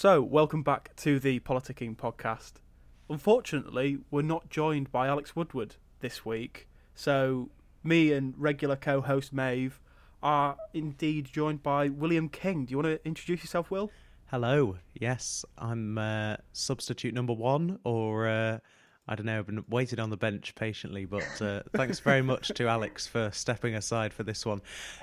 So, welcome back to the Politicking podcast. Unfortunately, we're not joined by Alex Woodward this week, so me and regular co host Maeve are indeed joined by William King. Do you want to introduce yourself, Will? Hello. Yes, I'm uh, substitute number one, or uh, I don't know. I've been waited on the bench patiently, but uh, thanks very much to Alex for stepping aside for this one.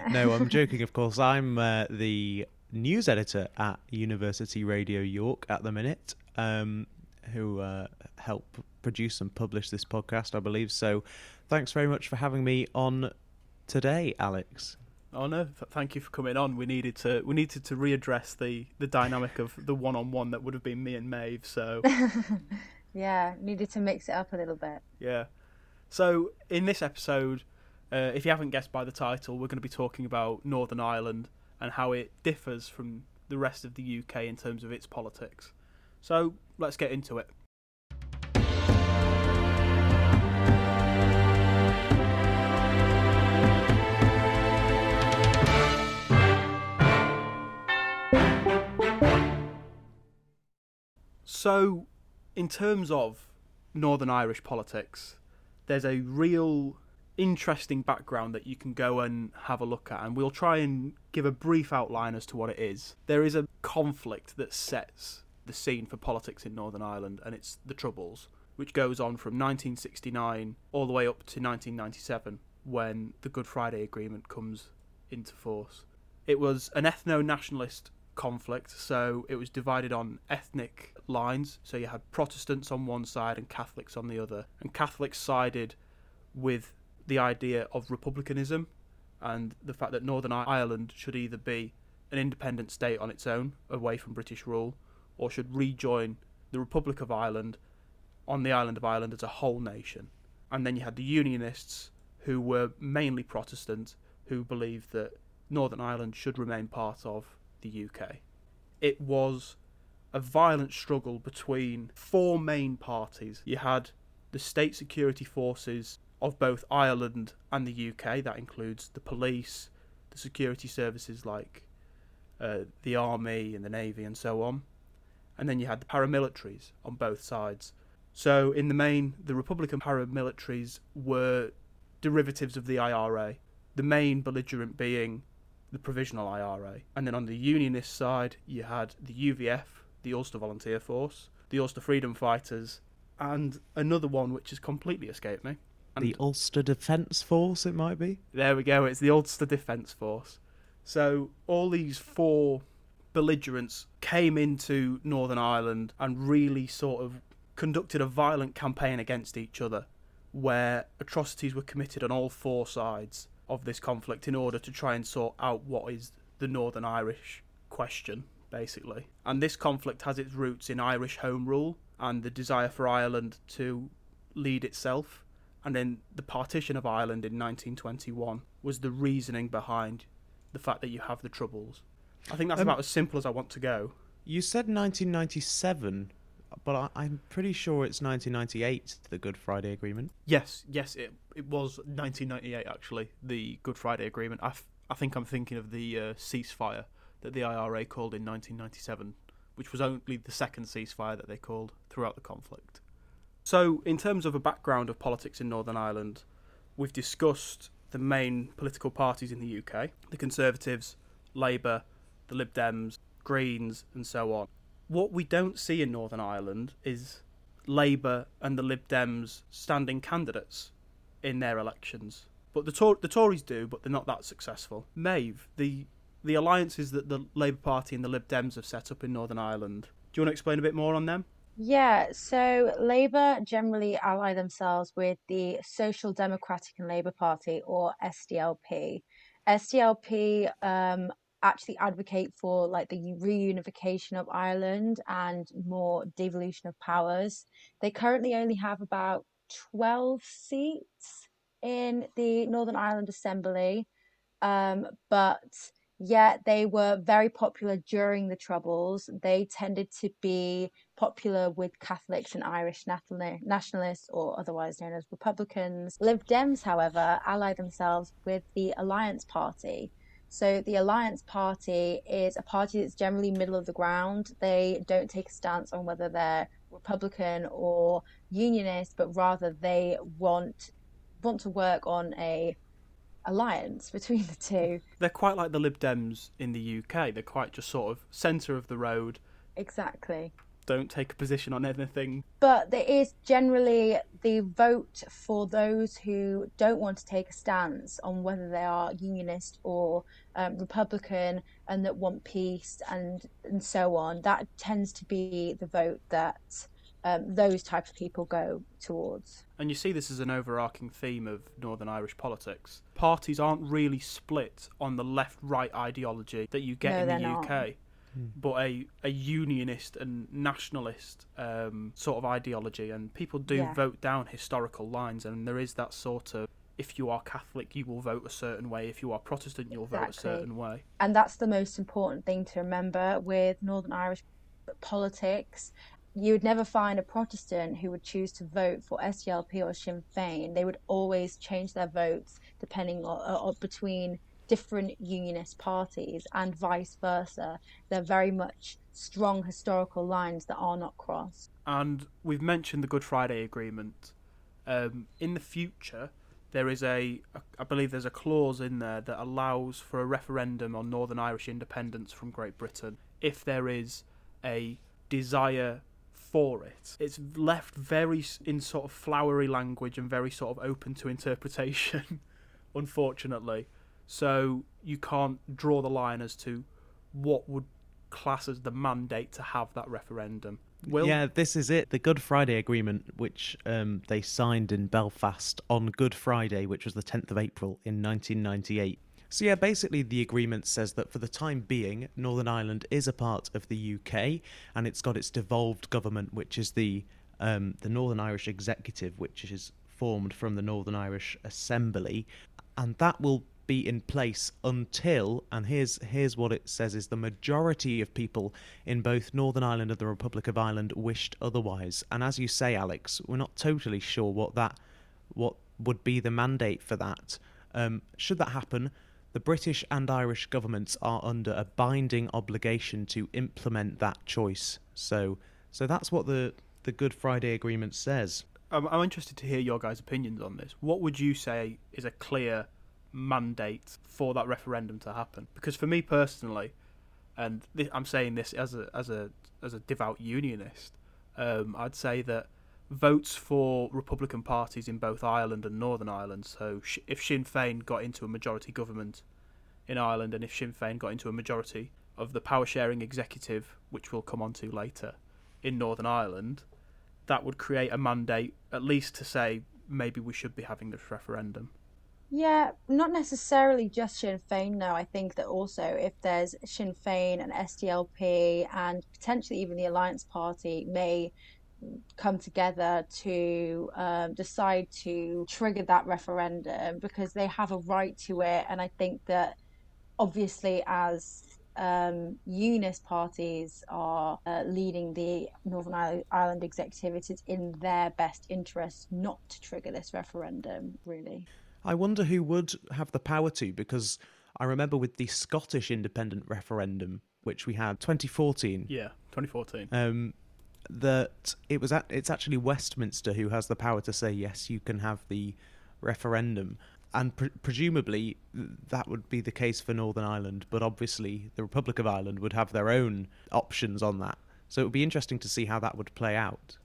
No, I'm joking. Of course, I'm uh, the news editor at University Radio York at the minute, um, who uh, help produce and publish this podcast, I believe. So, thanks very much for having me on today, Alex. Oh no! Th- thank you for coming on. We needed to we needed to readdress the the dynamic of the one on one that would have been me and Maeve. So yeah, needed to mix it up a little bit. yeah. So in this episode, uh, if you haven't guessed by the title, we're going to be talking about Northern Ireland and how it differs from the rest of the UK in terms of its politics. So let's get into it. So, in terms of Northern Irish politics, there's a real interesting background that you can go and have a look at, and we'll try and give a brief outline as to what it is. There is a conflict that sets the scene for politics in Northern Ireland, and it's the Troubles, which goes on from 1969 all the way up to 1997 when the Good Friday Agreement comes into force. It was an ethno nationalist conflict, so it was divided on ethnic lines. So you had Protestants on one side and Catholics on the other. And Catholics sided with the idea of republicanism and the fact that Northern Ireland should either be an independent state on its own, away from British rule, or should rejoin the Republic of Ireland on the island of Ireland as a whole nation. And then you had the Unionists, who were mainly Protestant, who believed that Northern Ireland should remain part of the UK. It was a violent struggle between four main parties. You had the state security forces of both Ireland and the UK, that includes the police, the security services like uh, the army and the navy and so on. And then you had the paramilitaries on both sides. So, in the main, the Republican paramilitaries were derivatives of the IRA, the main belligerent being the Provisional IRA. And then on the Unionist side, you had the UVF, the Ulster Volunteer Force, the Ulster Freedom Fighters, and another one which has completely escaped me. The Ulster Defence Force, it might be. there we go, it's the Ulster Defence Force. So all these four belligerents came into Northern Ireland and really sort of conducted a violent campaign against each other, where atrocities were committed on all four sides of this conflict in order to try and sort out what is the Northern Irish question, basically. And this conflict has its roots in Irish Home Rule and the desire for Ireland to lead itself. And then the partition of Ireland in 1921 was the reasoning behind the fact that you have the Troubles. I think that's Um, about as simple as I want to go. You said 1997, but I, I'm pretty sure it's 1998, the Good Friday Agreement. Yes, yes, it it was 1998 actually. The Good Friday Agreement. I, f- I think I'm thinking of the uh, ceasefire that the IRA called in 1997, which was only the second ceasefire that they called throughout the conflict. So, in terms of a background of politics in Northern Ireland, we've discussed the main political parties in the UK: the Conservatives, Labour, the Lib Dems, Greens, and so on. What we don't see in Northern Ireland is Labour and the Lib Dems standing candidates in their elections. But the Tor- the Tories do, but they're not that successful. Maeve, the the alliances that the Labour Party and the Lib Dems have set up in Northern Ireland. Do you want to explain a bit more on them? Yeah, so Labour generally ally themselves with the Social Democratic and Labour Party or SDLP. SDLP um, actually advocate for like the reunification of Ireland and more devolution of powers. They currently only have about 12 seats in the Northern Ireland Assembly, um, but yet they were very popular during the Troubles. They tended to be popular with Catholics and Irish nationalists, or otherwise known as Republicans. Lib Dems, however, ally themselves with the Alliance Party. So the Alliance Party is a party that's generally middle of the ground. They don't take a stance on whether they're Republican or Unionist, but rather they want want to work on a alliance between the two. They're quite like the Lib Dems in the UK. They're quite just sort of centre of the road. Exactly. Don't take a position on anything. But there is generally the vote for those who don't want to take a stance on whether they are unionist or um, Republican and that want peace and and so on. That tends to be the vote that um, those types of people go towards. And you see this as an overarching theme of Northern Irish politics. Parties aren't really split on the left right ideology that you get No, in the they're not. UK, but a, a unionist and nationalist um, sort of ideology. And people do Yeah. vote down historical lines, and there is that sort of if you are Catholic, you will vote a certain way. If you are Protestant, you'll vote a certain way. and that's the most important thing to remember with Northern Irish politics. You would never find a Protestant who would choose to vote for SDLP or Sinn Féin. They would always change their votes depending on, on between different unionist parties and vice versa. They're very much strong historical lines that are not crossed. And we've mentioned the Good Friday Agreement. Um, in the future, there is a, I believe there's a clause in there that allows for a referendum on Northern Irish independence from Great Britain if there is a desire for it. It's left very in sort of flowery language and very sort of open to interpretation, unfortunately. So you can't draw the line as to what would class as the mandate to have that referendum. Will Yeah, this is it. The Good Friday Agreement, which um, they signed in Belfast on Good Friday, which was the 10th of April in 1998. So, yeah, basically, the agreement says that for the time being, Northern Ireland is a part of the UK and it's got its devolved government, which is the, um, the Northern Irish Executive, which is formed from the Northern Irish Assembly. And that will be in place until and here's here's what it says is the majority of people in both Northern Ireland and the Republic of Ireland wished otherwise. And as you say, Alex, we're not totally sure what that what would be the mandate for that. Um, should that happen, the British and Irish governments are under a binding obligation to implement that choice. So so that's what the the Good Friday Agreement says. I'm, I'm interested to hear your guys' opinions on this. What would you say is a clear mandate for that referendum to happen? Because for me personally, and thi- I'm saying this as a as a as a devout unionist, um, I'd say that votes for Republican parties in both Ireland and Northern Ireland. So sh- if Sinn Féin got into a majority government in Ireland, and if Sinn Féin got into a majority of the power sharing executive, which we'll come on to later, in Northern Ireland, that would create a mandate at least to say maybe we should be having this referendum. Yeah, not necessarily just Sinn Féin, though. I think that also if there's Sinn Féin and SDLP and potentially even the Alliance Party may come together to um, decide to trigger that referendum because they have a right to it. And I think that obviously, as um, unionist parties are uh, leading the Northern Ireland executive, it is in their best interest not to trigger this referendum, really. I wonder who would have the power to, because I remember with the Scottish independent referendum, which we had 2014, Yeah, 2014. um, that it was at, it's actually Westminster who has the power to say yes, you can have the referendum, and pre- presumably that would be the case for Northern Ireland, but obviously the Republic of Ireland would have their own options on that. So it would be interesting to see how that would play out.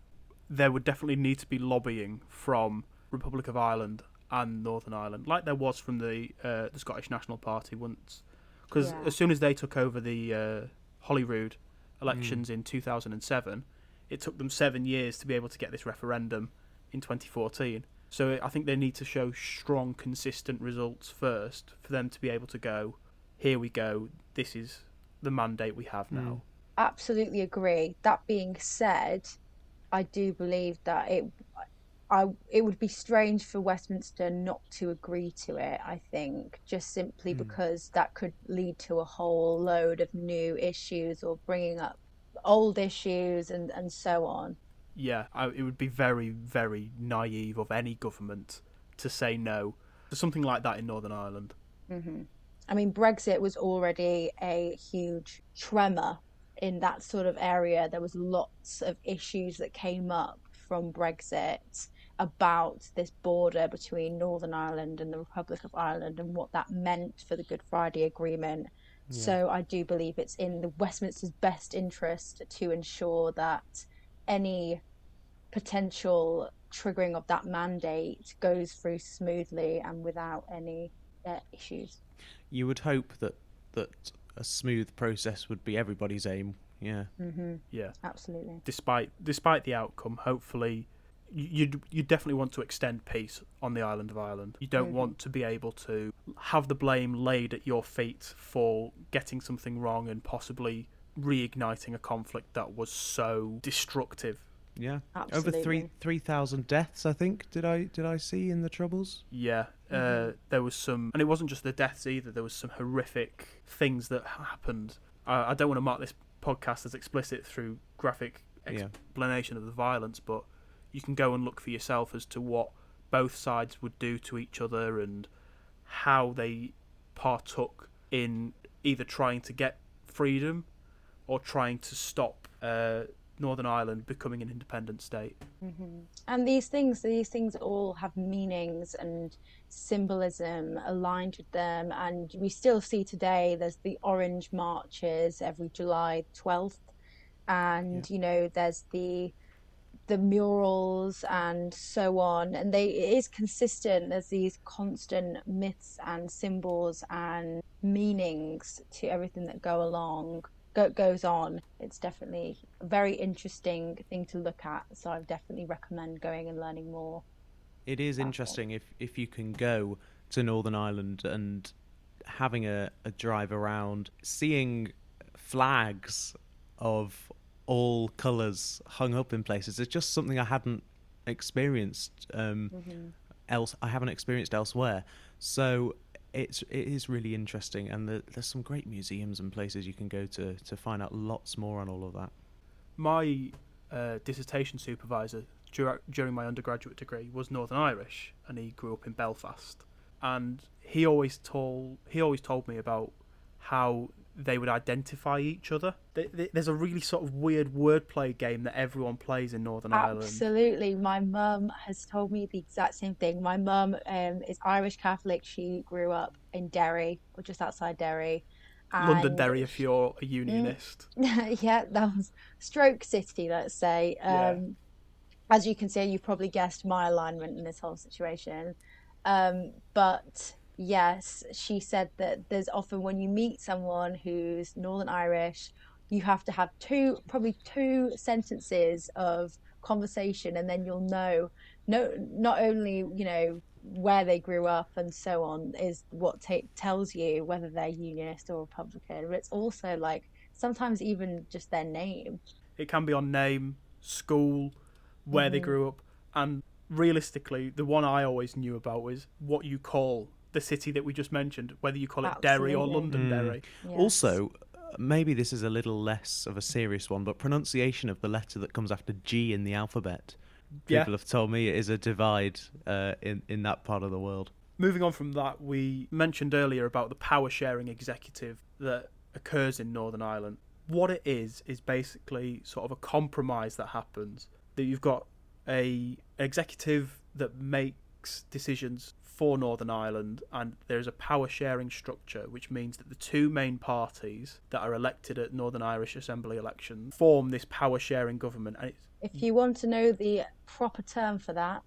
There would definitely need to be lobbying from Republic of Ireland and Northern Ireland, like there was from the uh, the Scottish National Party once, because Yeah. as soon as they took over the uh, Holyrood elections in 2007, it took them seven years to be able to get this referendum in 2014. So I think they need to show strong, consistent results first for them to be able to go, here we go, this is the mandate we have now. absolutely agree. That being said, I do believe that it I it would be strange for Westminster not to agree to it, I think, just simply because that could lead to a whole load of new issues or bringing up old issues and and so on. yeah, I, it would be very, very naive of any government to say no to something like that in Northern Ireland. hmm I mean, Brexit was already a huge tremor in that sort of area. There was lots of issues that came up from Brexit about this border between Northern Ireland and the Republic of Ireland and what that meant for the Good Friday Agreement. Yeah. So I do believe it's in the Westminster's best interest to ensure that any potential triggering of that mandate goes through smoothly and without any uh, issues. You would hope that that a smooth process would be everybody's aim. Yeah. Mm-hmm. Yeah. Absolutely. Despite despite the outcome, hopefully you you definitely want to extend peace on the island of Ireland. You don't mm-hmm. want to be able to have the blame laid at your feet for getting something wrong and possibly reigniting a conflict that was so destructive. Yeah, Absolutely. over three three thousand deaths. I think did I did I see in the troubles? Yeah, uh, mm-hmm. uh, there was some, and it wasn't just the deaths either. There was some horrific things that happened. Uh, I don't want to mark this podcast as explicit through graphic explanation yeah. of the violence, but you can go and look for yourself as to what both sides would do to each other and how they partook in either trying to get freedom or trying to stop uh, Northern Ireland becoming an independent state. Mm-hmm. And these things, these things all have meanings and symbolism aligned with them. And we still see today there's the orange marches every July 12th. And, yeah. you know, there's the the murals and so on and they it is consistent there's these constant myths and symbols and meanings to everything that go along go, goes on it's definitely a very interesting thing to look at so i definitely recommend going and learning more it is interesting it. if if you can go to northern ireland and having a, a drive around seeing flags of all colours hung up in places. It's just something I hadn't experienced um, mm-hmm. else. I haven't experienced elsewhere. So it's it is really interesting, and the, there's some great museums and places you can go to to find out lots more on all of that. My uh, dissertation supervisor dur- during my undergraduate degree was Northern Irish, and he grew up in Belfast. And he always told he always told me about how they would identify each other. There's a really sort of weird wordplay game that everyone plays in Northern Ireland. Absolutely. My mum has told me the exact same thing. My mum um, is Irish Catholic. She grew up in Derry, or just outside Derry. Londonderry, if you're a unionist. yeah, that was Stroke City, let's say. Um, yeah. As you can see, you've probably guessed my alignment in this whole situation. Um, but yes, she said that there's often when you meet someone who's Northern Irish, you have to have two, probably two sentences of conversation, and then you'll know, no, not only you know where they grew up and so on is what t- tells you whether they're unionist or Republican, but it's also like sometimes even just their name. It can be on name, school, where mm-hmm. they grew up, and realistically, the one I always knew about was what you call the city that we just mentioned, whether you call it Absolutely. Derry or Londonderry. Mm. Yes. Also, maybe this is a little less of a serious one, but pronunciation of the letter that comes after G in the alphabet. People yeah. have told me it is a divide uh, in in that part of the world. Moving on from that, we mentioned earlier about the power sharing executive that occurs in Northern Ireland. What it is is basically sort of a compromise that happens. That you've got a executive that makes decisions for Northern Ireland, and there is a power sharing structure, which means that the two main parties that are elected at Northern Irish Assembly elections form this power sharing government. And if you want to know the proper term for that,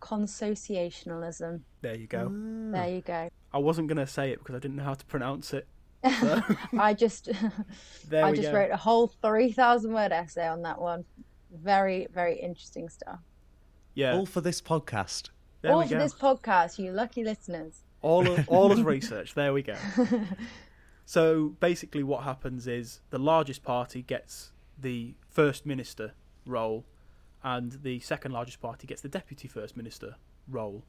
consociationalism. There you go. Ah. There you go. I wasn't going to say it because I didn't know how to pronounce it. So. I just, I just go. wrote a whole three thousand word essay on that one. Very, very interesting stuff. Yeah. All for this podcast. There all for this podcast, you lucky listeners. All of, all as research. There we go. so basically, what happens is the largest party gets the first minister role, and the second largest party gets the deputy first minister role,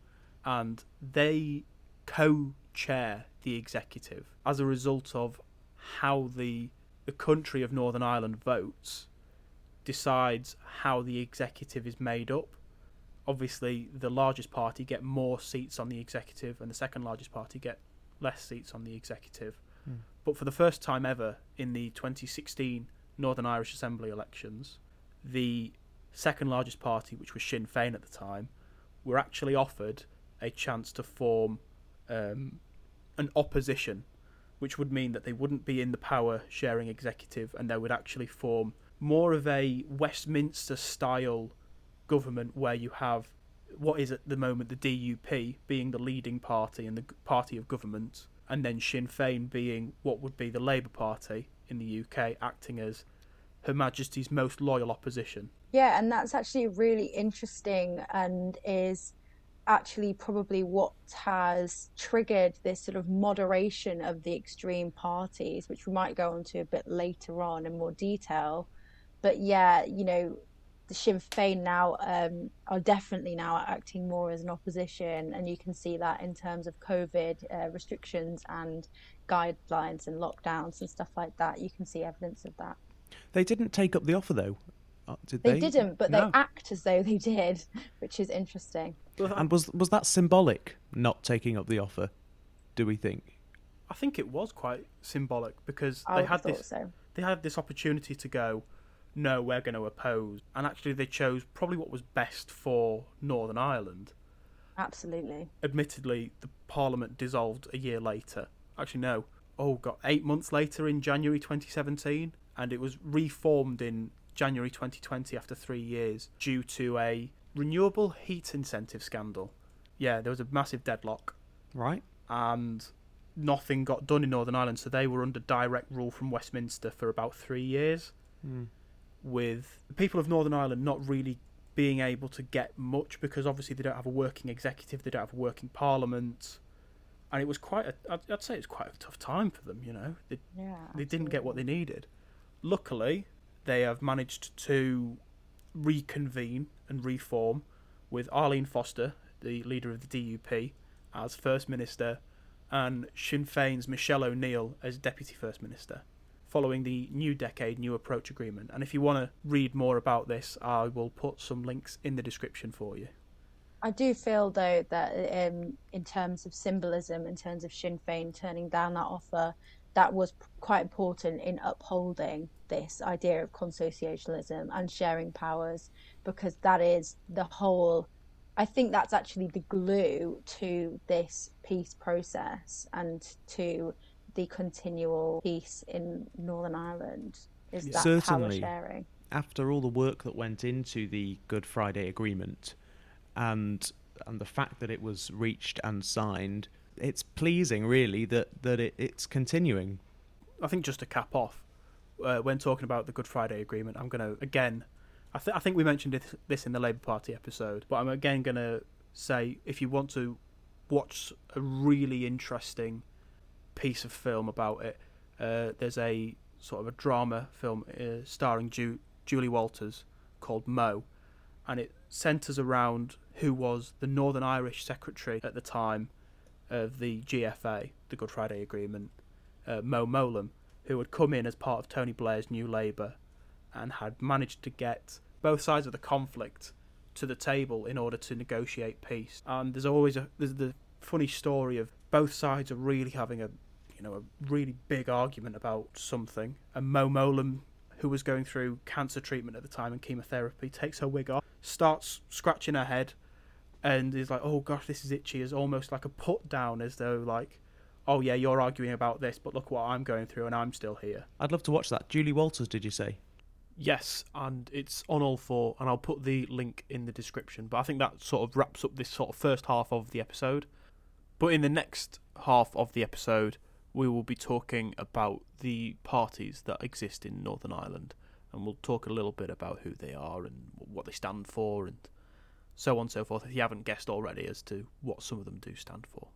and they co-chair the executive as a result of how the the country of Northern Ireland votes decides how the executive is made up obviously the largest party get more seats on the executive and the second largest party get less seats on the executive. Hmm. But for the first time ever in the 2016 Northern Irish Assembly elections, the second largest party, which was Sinn Féin at the time, were actually offered a chance to form um, an opposition, which would mean that they wouldn't be in the power sharing executive and they would actually form more of a Westminster style government where you have what is at the moment the DUP being the leading party and the party of government, and then Sinn Féin being what would be the Labour Party in the UK, acting as Her Majesty's most loyal opposition. Yeah, and that's actually really interesting and is actually probably what has triggered this sort of moderation of the extreme parties, which we might go on to a bit later on in more detail. But yeah, you know, the Sinn Féin now um, are definitely now acting more as an opposition, and you can see that in terms of COVID uh, restrictions and guidelines and lockdowns and stuff like that. You can see evidence of that. They didn't take up the offer though, uh, did They they? didn't, but No. they act as though they did, which is interesting. And was was that symbolic? Not taking up the offer? Do we think? I think it was quite symbolic because I they would had have thought this so. they had this opportunity to go, no, we're going to oppose, and actually they chose probably what was best for Northern Ireland. Absolutely. Admittedly, the Parliament dissolved a year later. Actually, no, oh god, eight months later in January 2017, and it was reformed in January 2020 after three years due to a renewable heat incentive scandal. Yeah, there was a massive deadlock Right. and nothing got done in Northern Ireland, so they were under direct rule from Westminster for about three years, Hmm. With the people of Northern Ireland not really being able to get much because obviously they don't have a working executive, they don't have a working parliament, and it was quite a, I'd, I'd say it was quite a tough time for them. You know, they Yeah. they didn't get what they needed. Luckily, they have managed to reconvene and reform with Arlene Foster, the leader of the DUP, as First Minister, and Sinn Féin's Michelle O'Neill as Deputy First Minister, following the New Decade New Approach Agreement. And if you want to read more about this, I will put some links in the description for you. I do feel though that um, in terms of symbolism, in terms of Sinn Féin turning down that offer, that was quite important in upholding this idea of consociationalism and sharing powers, because that is the whole. I think that's actually the glue to this peace process and to the continual peace in Northern Ireland is that Certainly. power sharing. After all the work that went into the Good Friday Agreement, and and the fact that it was reached and signed, it's pleasing, really, that that it, it's continuing. I think just to cap off, uh, when talking about the Good Friday Agreement, I'm going to again, I, th- I think we mentioned this, this in the Labour Party episode, but I'm again going to say if you want to watch a really interesting piece of film about it, uh, there's a sort of a drama film uh, starring Ju- Julie Walters called Mo, and it centres around who was the Northern Irish Secretary at the time of the GFA, the Good Friday Agreement, uh, Mo Mowlam, who had come in as part of Tony Blair's New Labour and had managed to get both sides of the conflict to the table in order to negotiate peace. And there's always a there's the funny story of both sides are really having a you know a really big argument about something, and Mo Mowlam, who was going through cancer treatment at the time and chemotherapy, takes her wig off, starts scratching her head, and is like, "Oh gosh, this is itchy," as almost like a put down, as though like, "Oh yeah, you're arguing about this, but look what I'm going through, and I'm still here." I'd love to watch that. Julie Walters, did you say? Yes, and it's on all four, and I'll put the link in the description. But I think that sort of wraps up this sort of first half of the episode. But in the next half of the episode, we will be talking about the parties that exist in Northern Ireland, and we'll talk a little bit about who they are and what they stand for, and so on and so forth. If you haven't guessed already as to what some of them do stand for.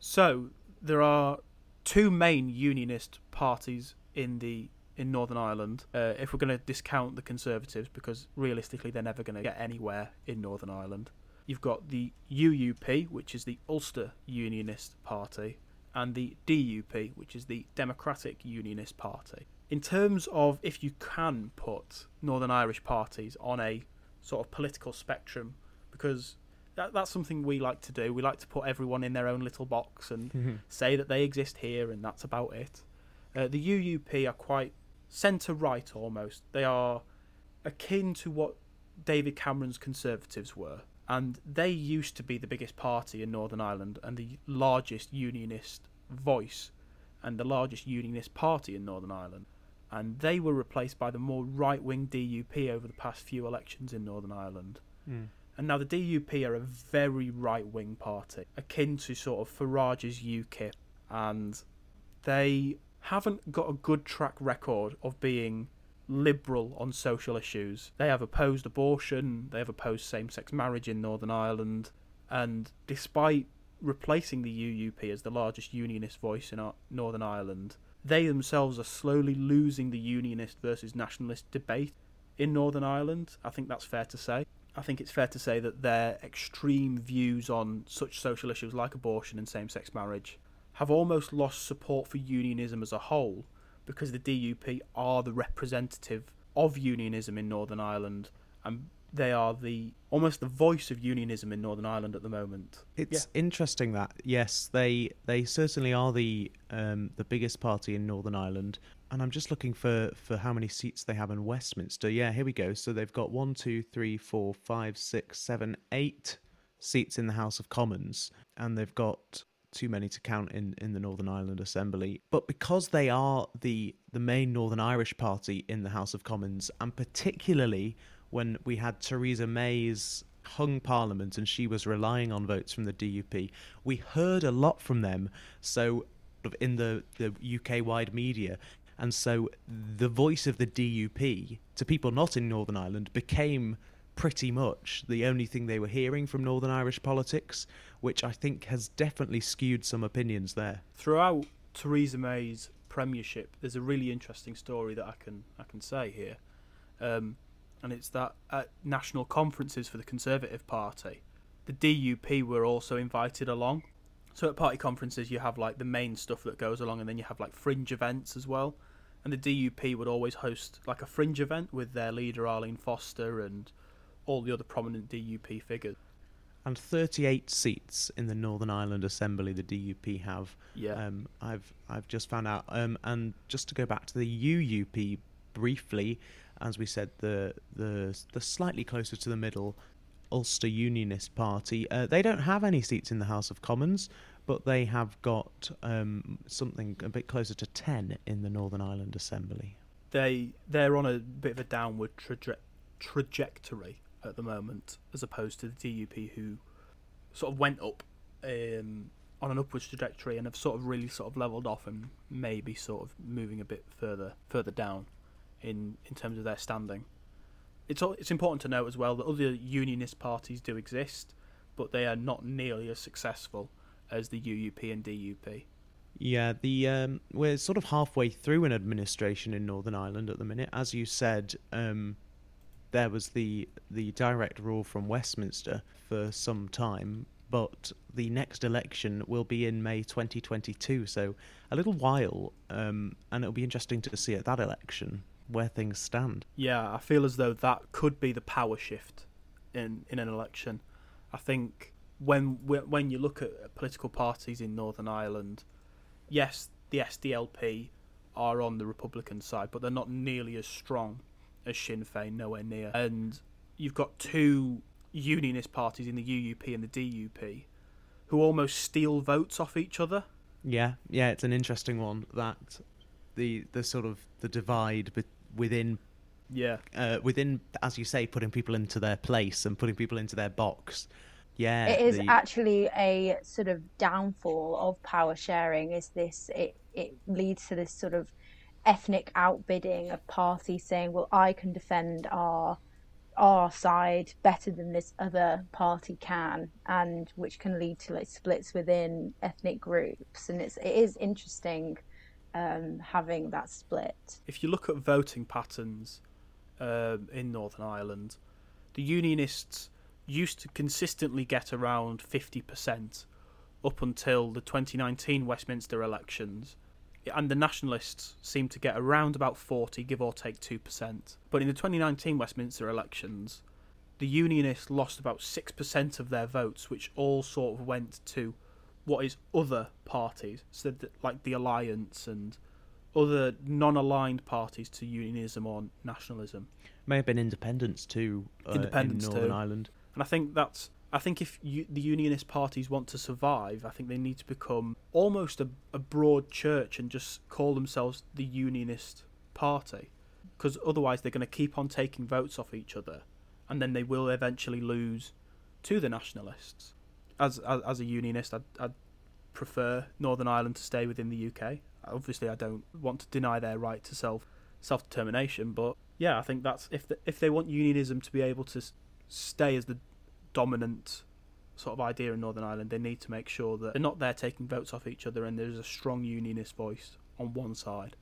So there are two main unionist parties in the in Northern Ireland. Uh, if we're going to discount the Conservatives, because realistically they're never going to get anywhere in Northern Ireland, you've got the UUP, which is the Ulster Unionist Party, and the DUP, which is the Democratic Unionist Party. In terms of if you can put Northern Irish parties on a sort of political spectrum because that, that's something we like to do. We like to put everyone in their own little box and say that they exist here and that's about it. Uh, the UUP are quite centre right almost. They are akin to what David Cameron's Conservatives were. And they used to be the biggest party in Northern Ireland and the largest unionist voice and the largest unionist party in Northern Ireland. And they were replaced by the more right wing DUP over the past few elections in Northern Ireland. Mm. And now the DUP are a very right wing party, akin to sort of Farage's UKIP. And they haven't got a good track record of being liberal on social issues. They have opposed abortion, they have opposed same sex marriage in Northern Ireland, and despite replacing the UUP as the largest unionist voice in Northern Ireland, they themselves are slowly losing the unionist versus nationalist debate in Northern Ireland. I think that's fair to say. I think it's fair to say that their extreme views on such social issues like abortion and same sex marriage have almost lost support for unionism as a whole because the DUP are the representative of unionism in Northern Ireland and they are the almost the voice of unionism in Northern Ireland at the moment. It's interesting that yes, they they certainly are the um, the biggest party in Northern Ireland, and I'm just looking for for how many seats they have in Westminster. Yeah, here we go. So they've got one, two, three, four, five, six, seven, eight seats in the House of Commons, and they've got too many to count in, in the Northern Ireland Assembly. But because they are the the main Northern Irish party in the House of Commons, and particularly when we had Theresa May's hung parliament and she was relying on votes from the DUP, we heard a lot from them. So in the, the UK wide media. And so the voice of the DUP to people not in Northern Ireland became pretty much the only thing they were hearing from Northern Irish politics, which I think has definitely skewed some opinions there. Throughout Theresa May's premiership, there's a really interesting story that I can I can say here. Um, and it's that at national conferences for the Conservative Party, the DUP were also invited along. So at party conferences, you have like the main stuff that goes along, and then you have like fringe events as well. And the DUP would always host like a fringe event with their leader Arlene Foster and all the other prominent DUP figures. And 38 seats in the Northern Ireland Assembly the DUP have. Yeah. Um, I've I've just found out. Um, and just to go back to the UUP briefly, as we said, the the the slightly closer to the middle Ulster Unionist Party. Uh, they don't have any seats in the House of Commons, but they have got um, something a bit closer to ten in the Northern Ireland Assembly. They they're on a bit of a downward traje- trajectory at the moment, as opposed to the DUP who sort of went up um, on an upwards trajectory and have sort of really sort of leveled off and maybe sort of moving a bit further further down in in terms of their standing. It's it's important to note as well that other unionist parties do exist, but they are not nearly as successful as the UUP and DUP. Yeah, the um, we're sort of halfway through an administration in Northern Ireland at the minute. As you said, um, there was the the direct rule from Westminster for some time, but the next election will be in May 2022, so a little while, um, and it'll be interesting to see at that election where things stand. Yeah, I feel as though that could be the power shift in in an election. I think when when you look at political parties in Northern Ireland, yes, the SDLP are on the Republican side, but they're not nearly as strong as Sinn Féin, nowhere near. And you've got two unionist parties in the UUP and the DUP who almost steal votes off each other. Yeah, yeah, it's an interesting one that the the sort of the divide be- within Yeah, uh, within as you say putting people into their place and putting people into their box. Yeah, it is the- actually a sort of downfall of power sharing is this it it leads to this sort of ethnic outbidding of parties saying well i can defend our our side better than this other party can and which can lead to like splits within ethnic groups and it's it is interesting um, having that split if you look at voting patterns um, in Northern Ireland, the Unionists used to consistently get around 50% up until the 2019 Westminster elections. And the Nationalists seem to get around about 40, give or take 2%. But in the 2019 Westminster elections, the Unionists lost about 6% of their votes, which all sort of went to what is other parties, so that, like the Alliance and other non-aligned parties to unionism or nationalism. May have been independents too. Uh, Independents in Northern too. Ireland. And I think that's. I think if you, the unionist parties want to survive, I think they need to become almost a, a broad church and just call themselves the unionist party, because otherwise they're going to keep on taking votes off each other, and then they will eventually lose to the nationalists. As as, as a unionist, I'd, I'd prefer Northern Ireland to stay within the UK. Obviously, I don't want to deny their right to self self determination, but yeah, I think that's if the, if they want unionism to be able to stay as the dominant sort of idea in Northern Ireland, they need to make sure that they're not there taking votes off each other and there's a strong unionist voice on one side.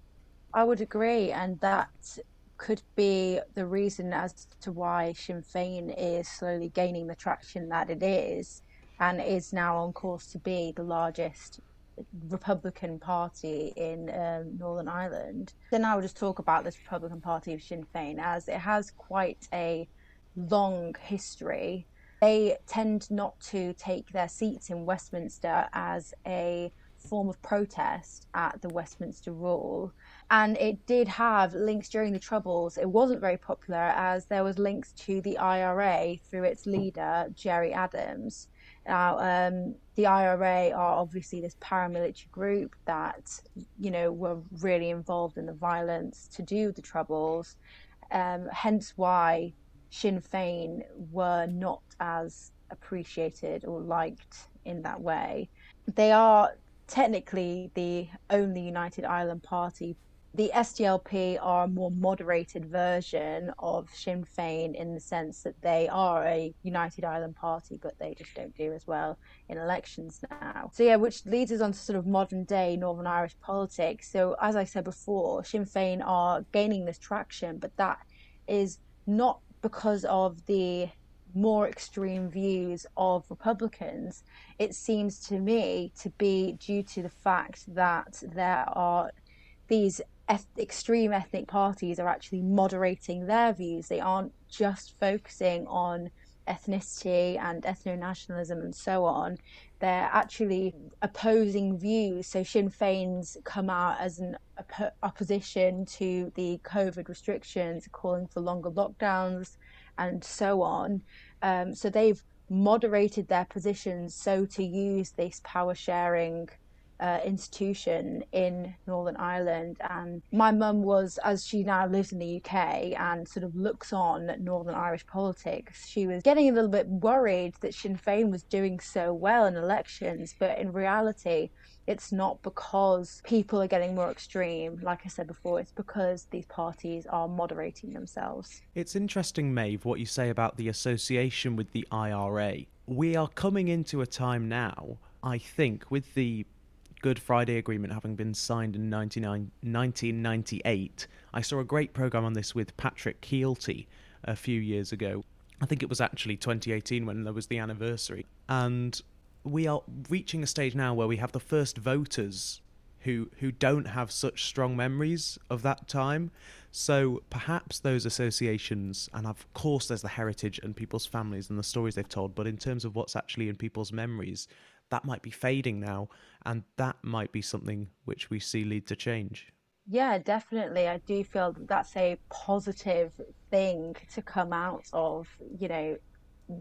I would agree, and that could be the reason as to why Sinn Féin is slowly gaining the traction that it is, and is now on course to be the largest Republican Party in um, Northern Ireland. Then I will just talk about this Republican Party of Sinn Féin as it has quite a long history. They tend not to take their seats in Westminster as a form of protest at the Westminster rule. And it did have links during the troubles. It wasn't very popular as there was links to the ira through its leader gerry adams. Now um, the ira are obviously this paramilitary group that you know were really involved in the violence to do the troubles. Um, hence why sinn fein were not as appreciated or liked in that way they are technically the only United Ireland party. The SDLP are a more moderated version of Sinn Féin in the sense that they are a United Ireland party, but they just don't do as well in elections now. So, yeah, which leads us on to sort of modern day Northern Irish politics. So, as I said before, Sinn Féin are gaining this traction, but that is not because of the more extreme views of Republicans, it seems to me to be due to the fact that there are these eth- extreme ethnic parties are actually moderating their views. They aren't just focusing on ethnicity and ethno nationalism and so on. They're actually opposing views. So Sinn Féin's come out as an opposition to the COVID restrictions, calling for longer lockdowns and so on. Um, so they've moderated their positions so to use this power sharing uh, institution in Northern Ireland. And my mum was, as she now lives in the UK and sort of looks on Northern Irish politics, she was getting a little bit worried that Sinn Féin was doing so well in elections. But in reality, it's not because people are getting more extreme. Like I said before, it's because these parties are moderating themselves. It's interesting, Maeve, what you say about the association with the IRA. We are coming into a time now, I think, with the Good Friday Agreement having been signed in 1998. I saw a great program on this with Patrick Kielty a few years ago. I think it was actually 2018 when there was the anniversary. And we are reaching a stage now where we have the first voters who who don't have such strong memories of that time. So perhaps those associations, and of course there's the heritage and people's families and the stories they've told, but in terms of what's actually in people's memories, that might be fading now, and that might be something which we see lead to change. Yeah, definitely. I do feel that that's a positive thing to come out of, you know,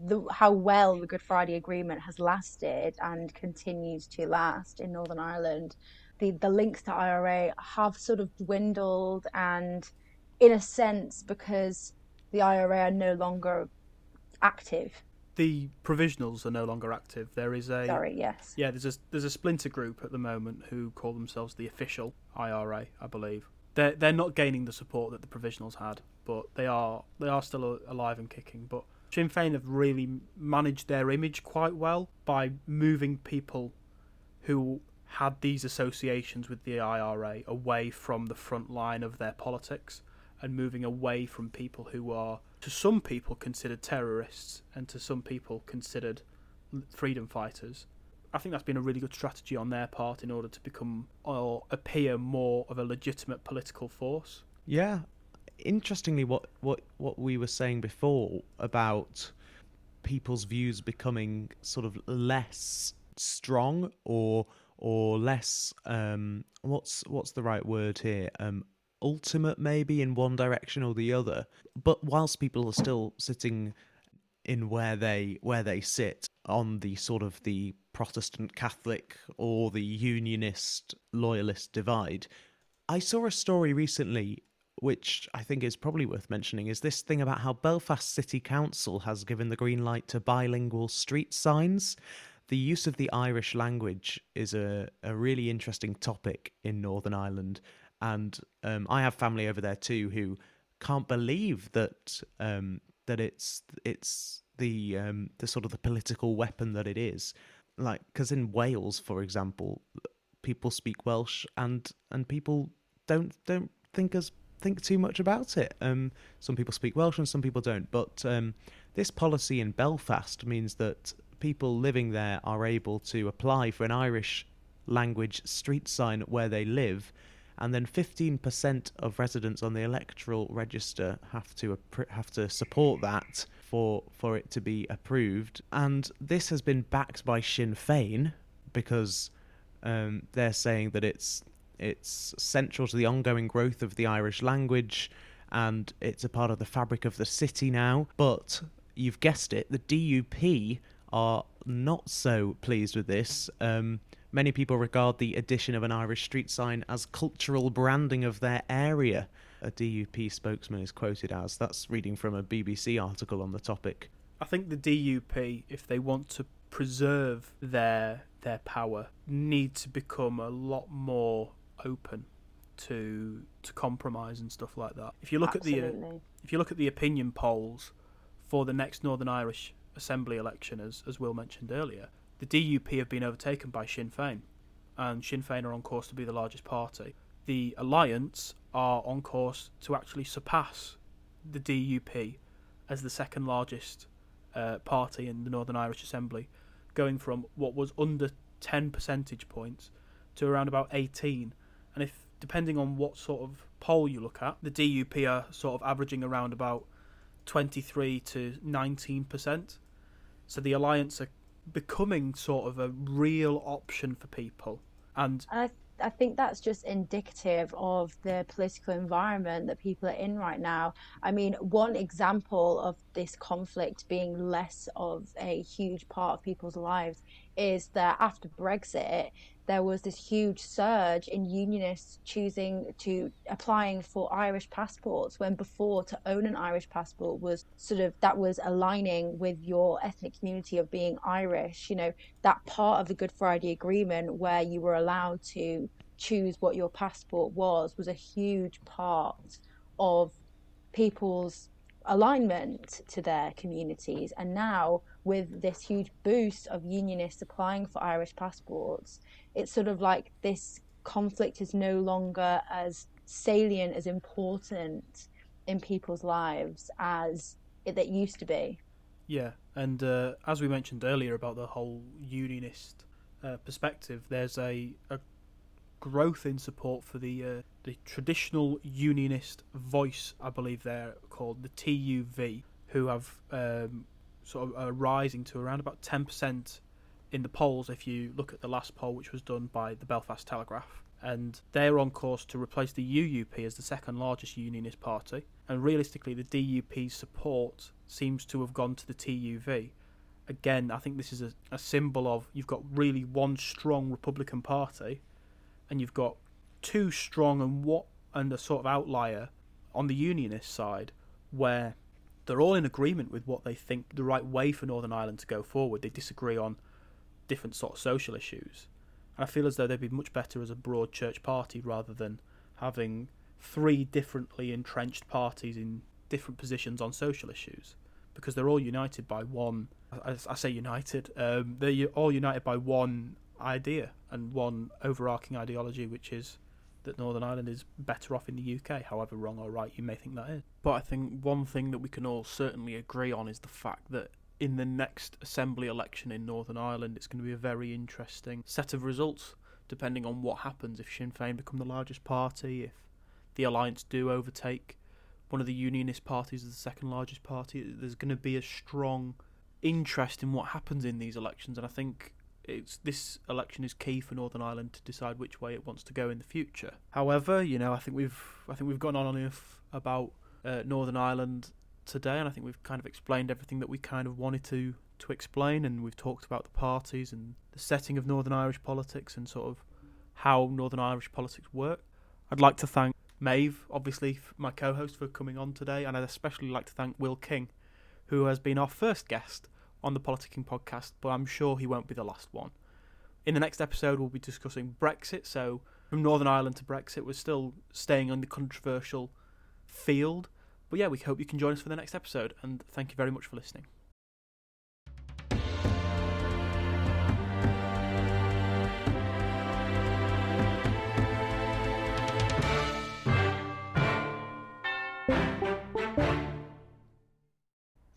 the, how well the Good Friday Agreement has lasted and continues to last in Northern Ireland. The, the links to IRA have sort of dwindled, and in a sense, because the IRA are no longer active. The provisionals are no longer active. There is a Sorry, yes. yeah. There's a there's a splinter group at the moment who call themselves the official IRA, I believe. They're they're not gaining the support that the provisionals had, but they are they are still alive and kicking. But Sinn Féin have really managed their image quite well by moving people who had these associations with the IRA away from the front line of their politics and moving away from people who are, to some people, considered terrorists and to some people considered freedom fighters. I think that's been a really good strategy on their part in order to become or appear more of a legitimate political force. Yeah, interestingly, what, what, what we were saying before about people's views becoming sort of less strong or or less um, what's what's the right word here um, ultimate maybe in one direction or the other but whilst people are still sitting in where they where they sit on the sort of the Protestant Catholic or the Unionist loyalist divide. I saw a story recently which I think is probably worth mentioning is this thing about how Belfast City Council has given the green light to bilingual street signs. The use of the Irish language is a, a really interesting topic in Northern Ireland, and um, I have family over there too who can't believe that um, that it's it's the um, the sort of the political weapon that it is. Like, because in Wales, for example, people speak Welsh, and and people don't don't think as think too much about it. Um, some people speak Welsh and some people don't. But um, this policy in Belfast means that people living there are able to apply for an Irish language street sign where they live, and then 15% of residents on the electoral register have to have to support that for for it to be approved. And this has been backed by Sinn Féin because um, they're saying that it's it's central to the ongoing growth of the Irish language and it's a part of the fabric of the city now. But you've guessed it, the DUP are not so pleased with this. Um, many people regard the addition of an Irish street sign as cultural branding of their area. A DUP spokesman is quoted as. That's reading from a BBC article on the topic. I think the DUP, if they want to preserve their their power, need to become a lot more open to to compromise and stuff like that. If you look Absolutely. at the uh, if you look at the opinion polls for the next Northern Irish Assembly election, as as Will mentioned earlier, the DUP have been overtaken by Sinn Féin, and Sinn Féin are on course to be the largest party. The Alliance are on course to actually surpass the DUP as the second largest uh, party in the Northern Irish Assembly, going from what was under 10 percentage points to around about 18 and if depending on what sort of poll you look at, the DUP are sort of averaging around about 23 to 19 percent. So the alliance are becoming sort of a real option for people, and I I think that's just indicative of the political environment that people are in right now. I mean, one example of this conflict being less of a huge part of people's lives is that after Brexit, there was this huge surge in unionists choosing to applying for Irish passports when before to own an Irish passport was sort of that was aligning with your ethnic community of being Irish. You know, that part of the Good Friday Agreement where you were allowed to choose what your passport was was a huge part of people's alignment to their communities. And now, with this huge boost of unionists applying for Irish passports, it's sort of like this conflict is no longer as salient, as important in people's lives as it, it used to be. Yeah, and uh, as we mentioned earlier about the whole unionist uh, perspective, there's a, a growth in support for the uh, the traditional unionist voice, I believe they're called the TUV, who have um, sort of uh, rising to around about ten percent in the polls if you look at the last poll, which was done by the Belfast Telegraph. And they're on course to replace the UUP as the second largest unionist party. And realistically, the DUP's support seems to have gone to the TUV. Again, I think this is a, a symbol of you've got really one strong Republican Party, and you've got two strong and what and a sort of outlier on the unionist side, where they're all in agreement with what they think the right way for Northern Ireland to go forward. They disagree on different sort of social issues. And I feel as though they'd be much better as a broad church party rather than having three differently entrenched parties in different positions on social issues because they're all united by one. I, I say united. Um, they're all united by one idea and one overarching ideology, which is that Northern Ireland is better off in the UK, however wrong or right you may think that is. But I think one thing that we can all certainly agree on is the fact that in the next assembly election in Northern Ireland, it's going to be a very interesting set of results, depending on what happens if Sinn Féin become the largest party, if the alliance do overtake one of the unionist parties as the second largest party. There's going to be a strong interest in what happens in these elections, and I think it's this election is key for Northern Ireland to decide which way it wants to go in the future. However, you know, I think we've I think we've gone on enough about uh, Northern Ireland today, and I think we've kind of explained everything that we kind of wanted to to explain, and we've talked about the parties and the setting of Northern Irish politics and sort of how Northern Irish politics work. I'd like to thank Maeve, obviously my co-host, for coming on today, and I'd especially like to thank Will King, who has been our first guest on the Politicking podcast, but I'm sure he won't be the last one. In the next episode, we'll be discussing Brexit. So, from Northern Ireland to Brexit, we're still staying on the controversial field. But yeah, we hope you can join us for the next episode, and thank you very much for listening.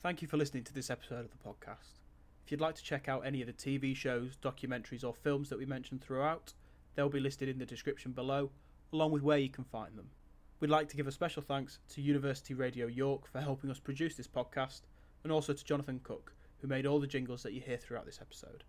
Thank you for listening to this episode of the podcast. If you'd like to check out any of the TV shows, documentaries, or films that we mentioned throughout, they'll be listed in the description below, along with where you can find them. We'd like to give a special thanks to University Radio York for helping us produce this podcast, and also to Jonathan Cook, who made all the jingles that you hear throughout this episode.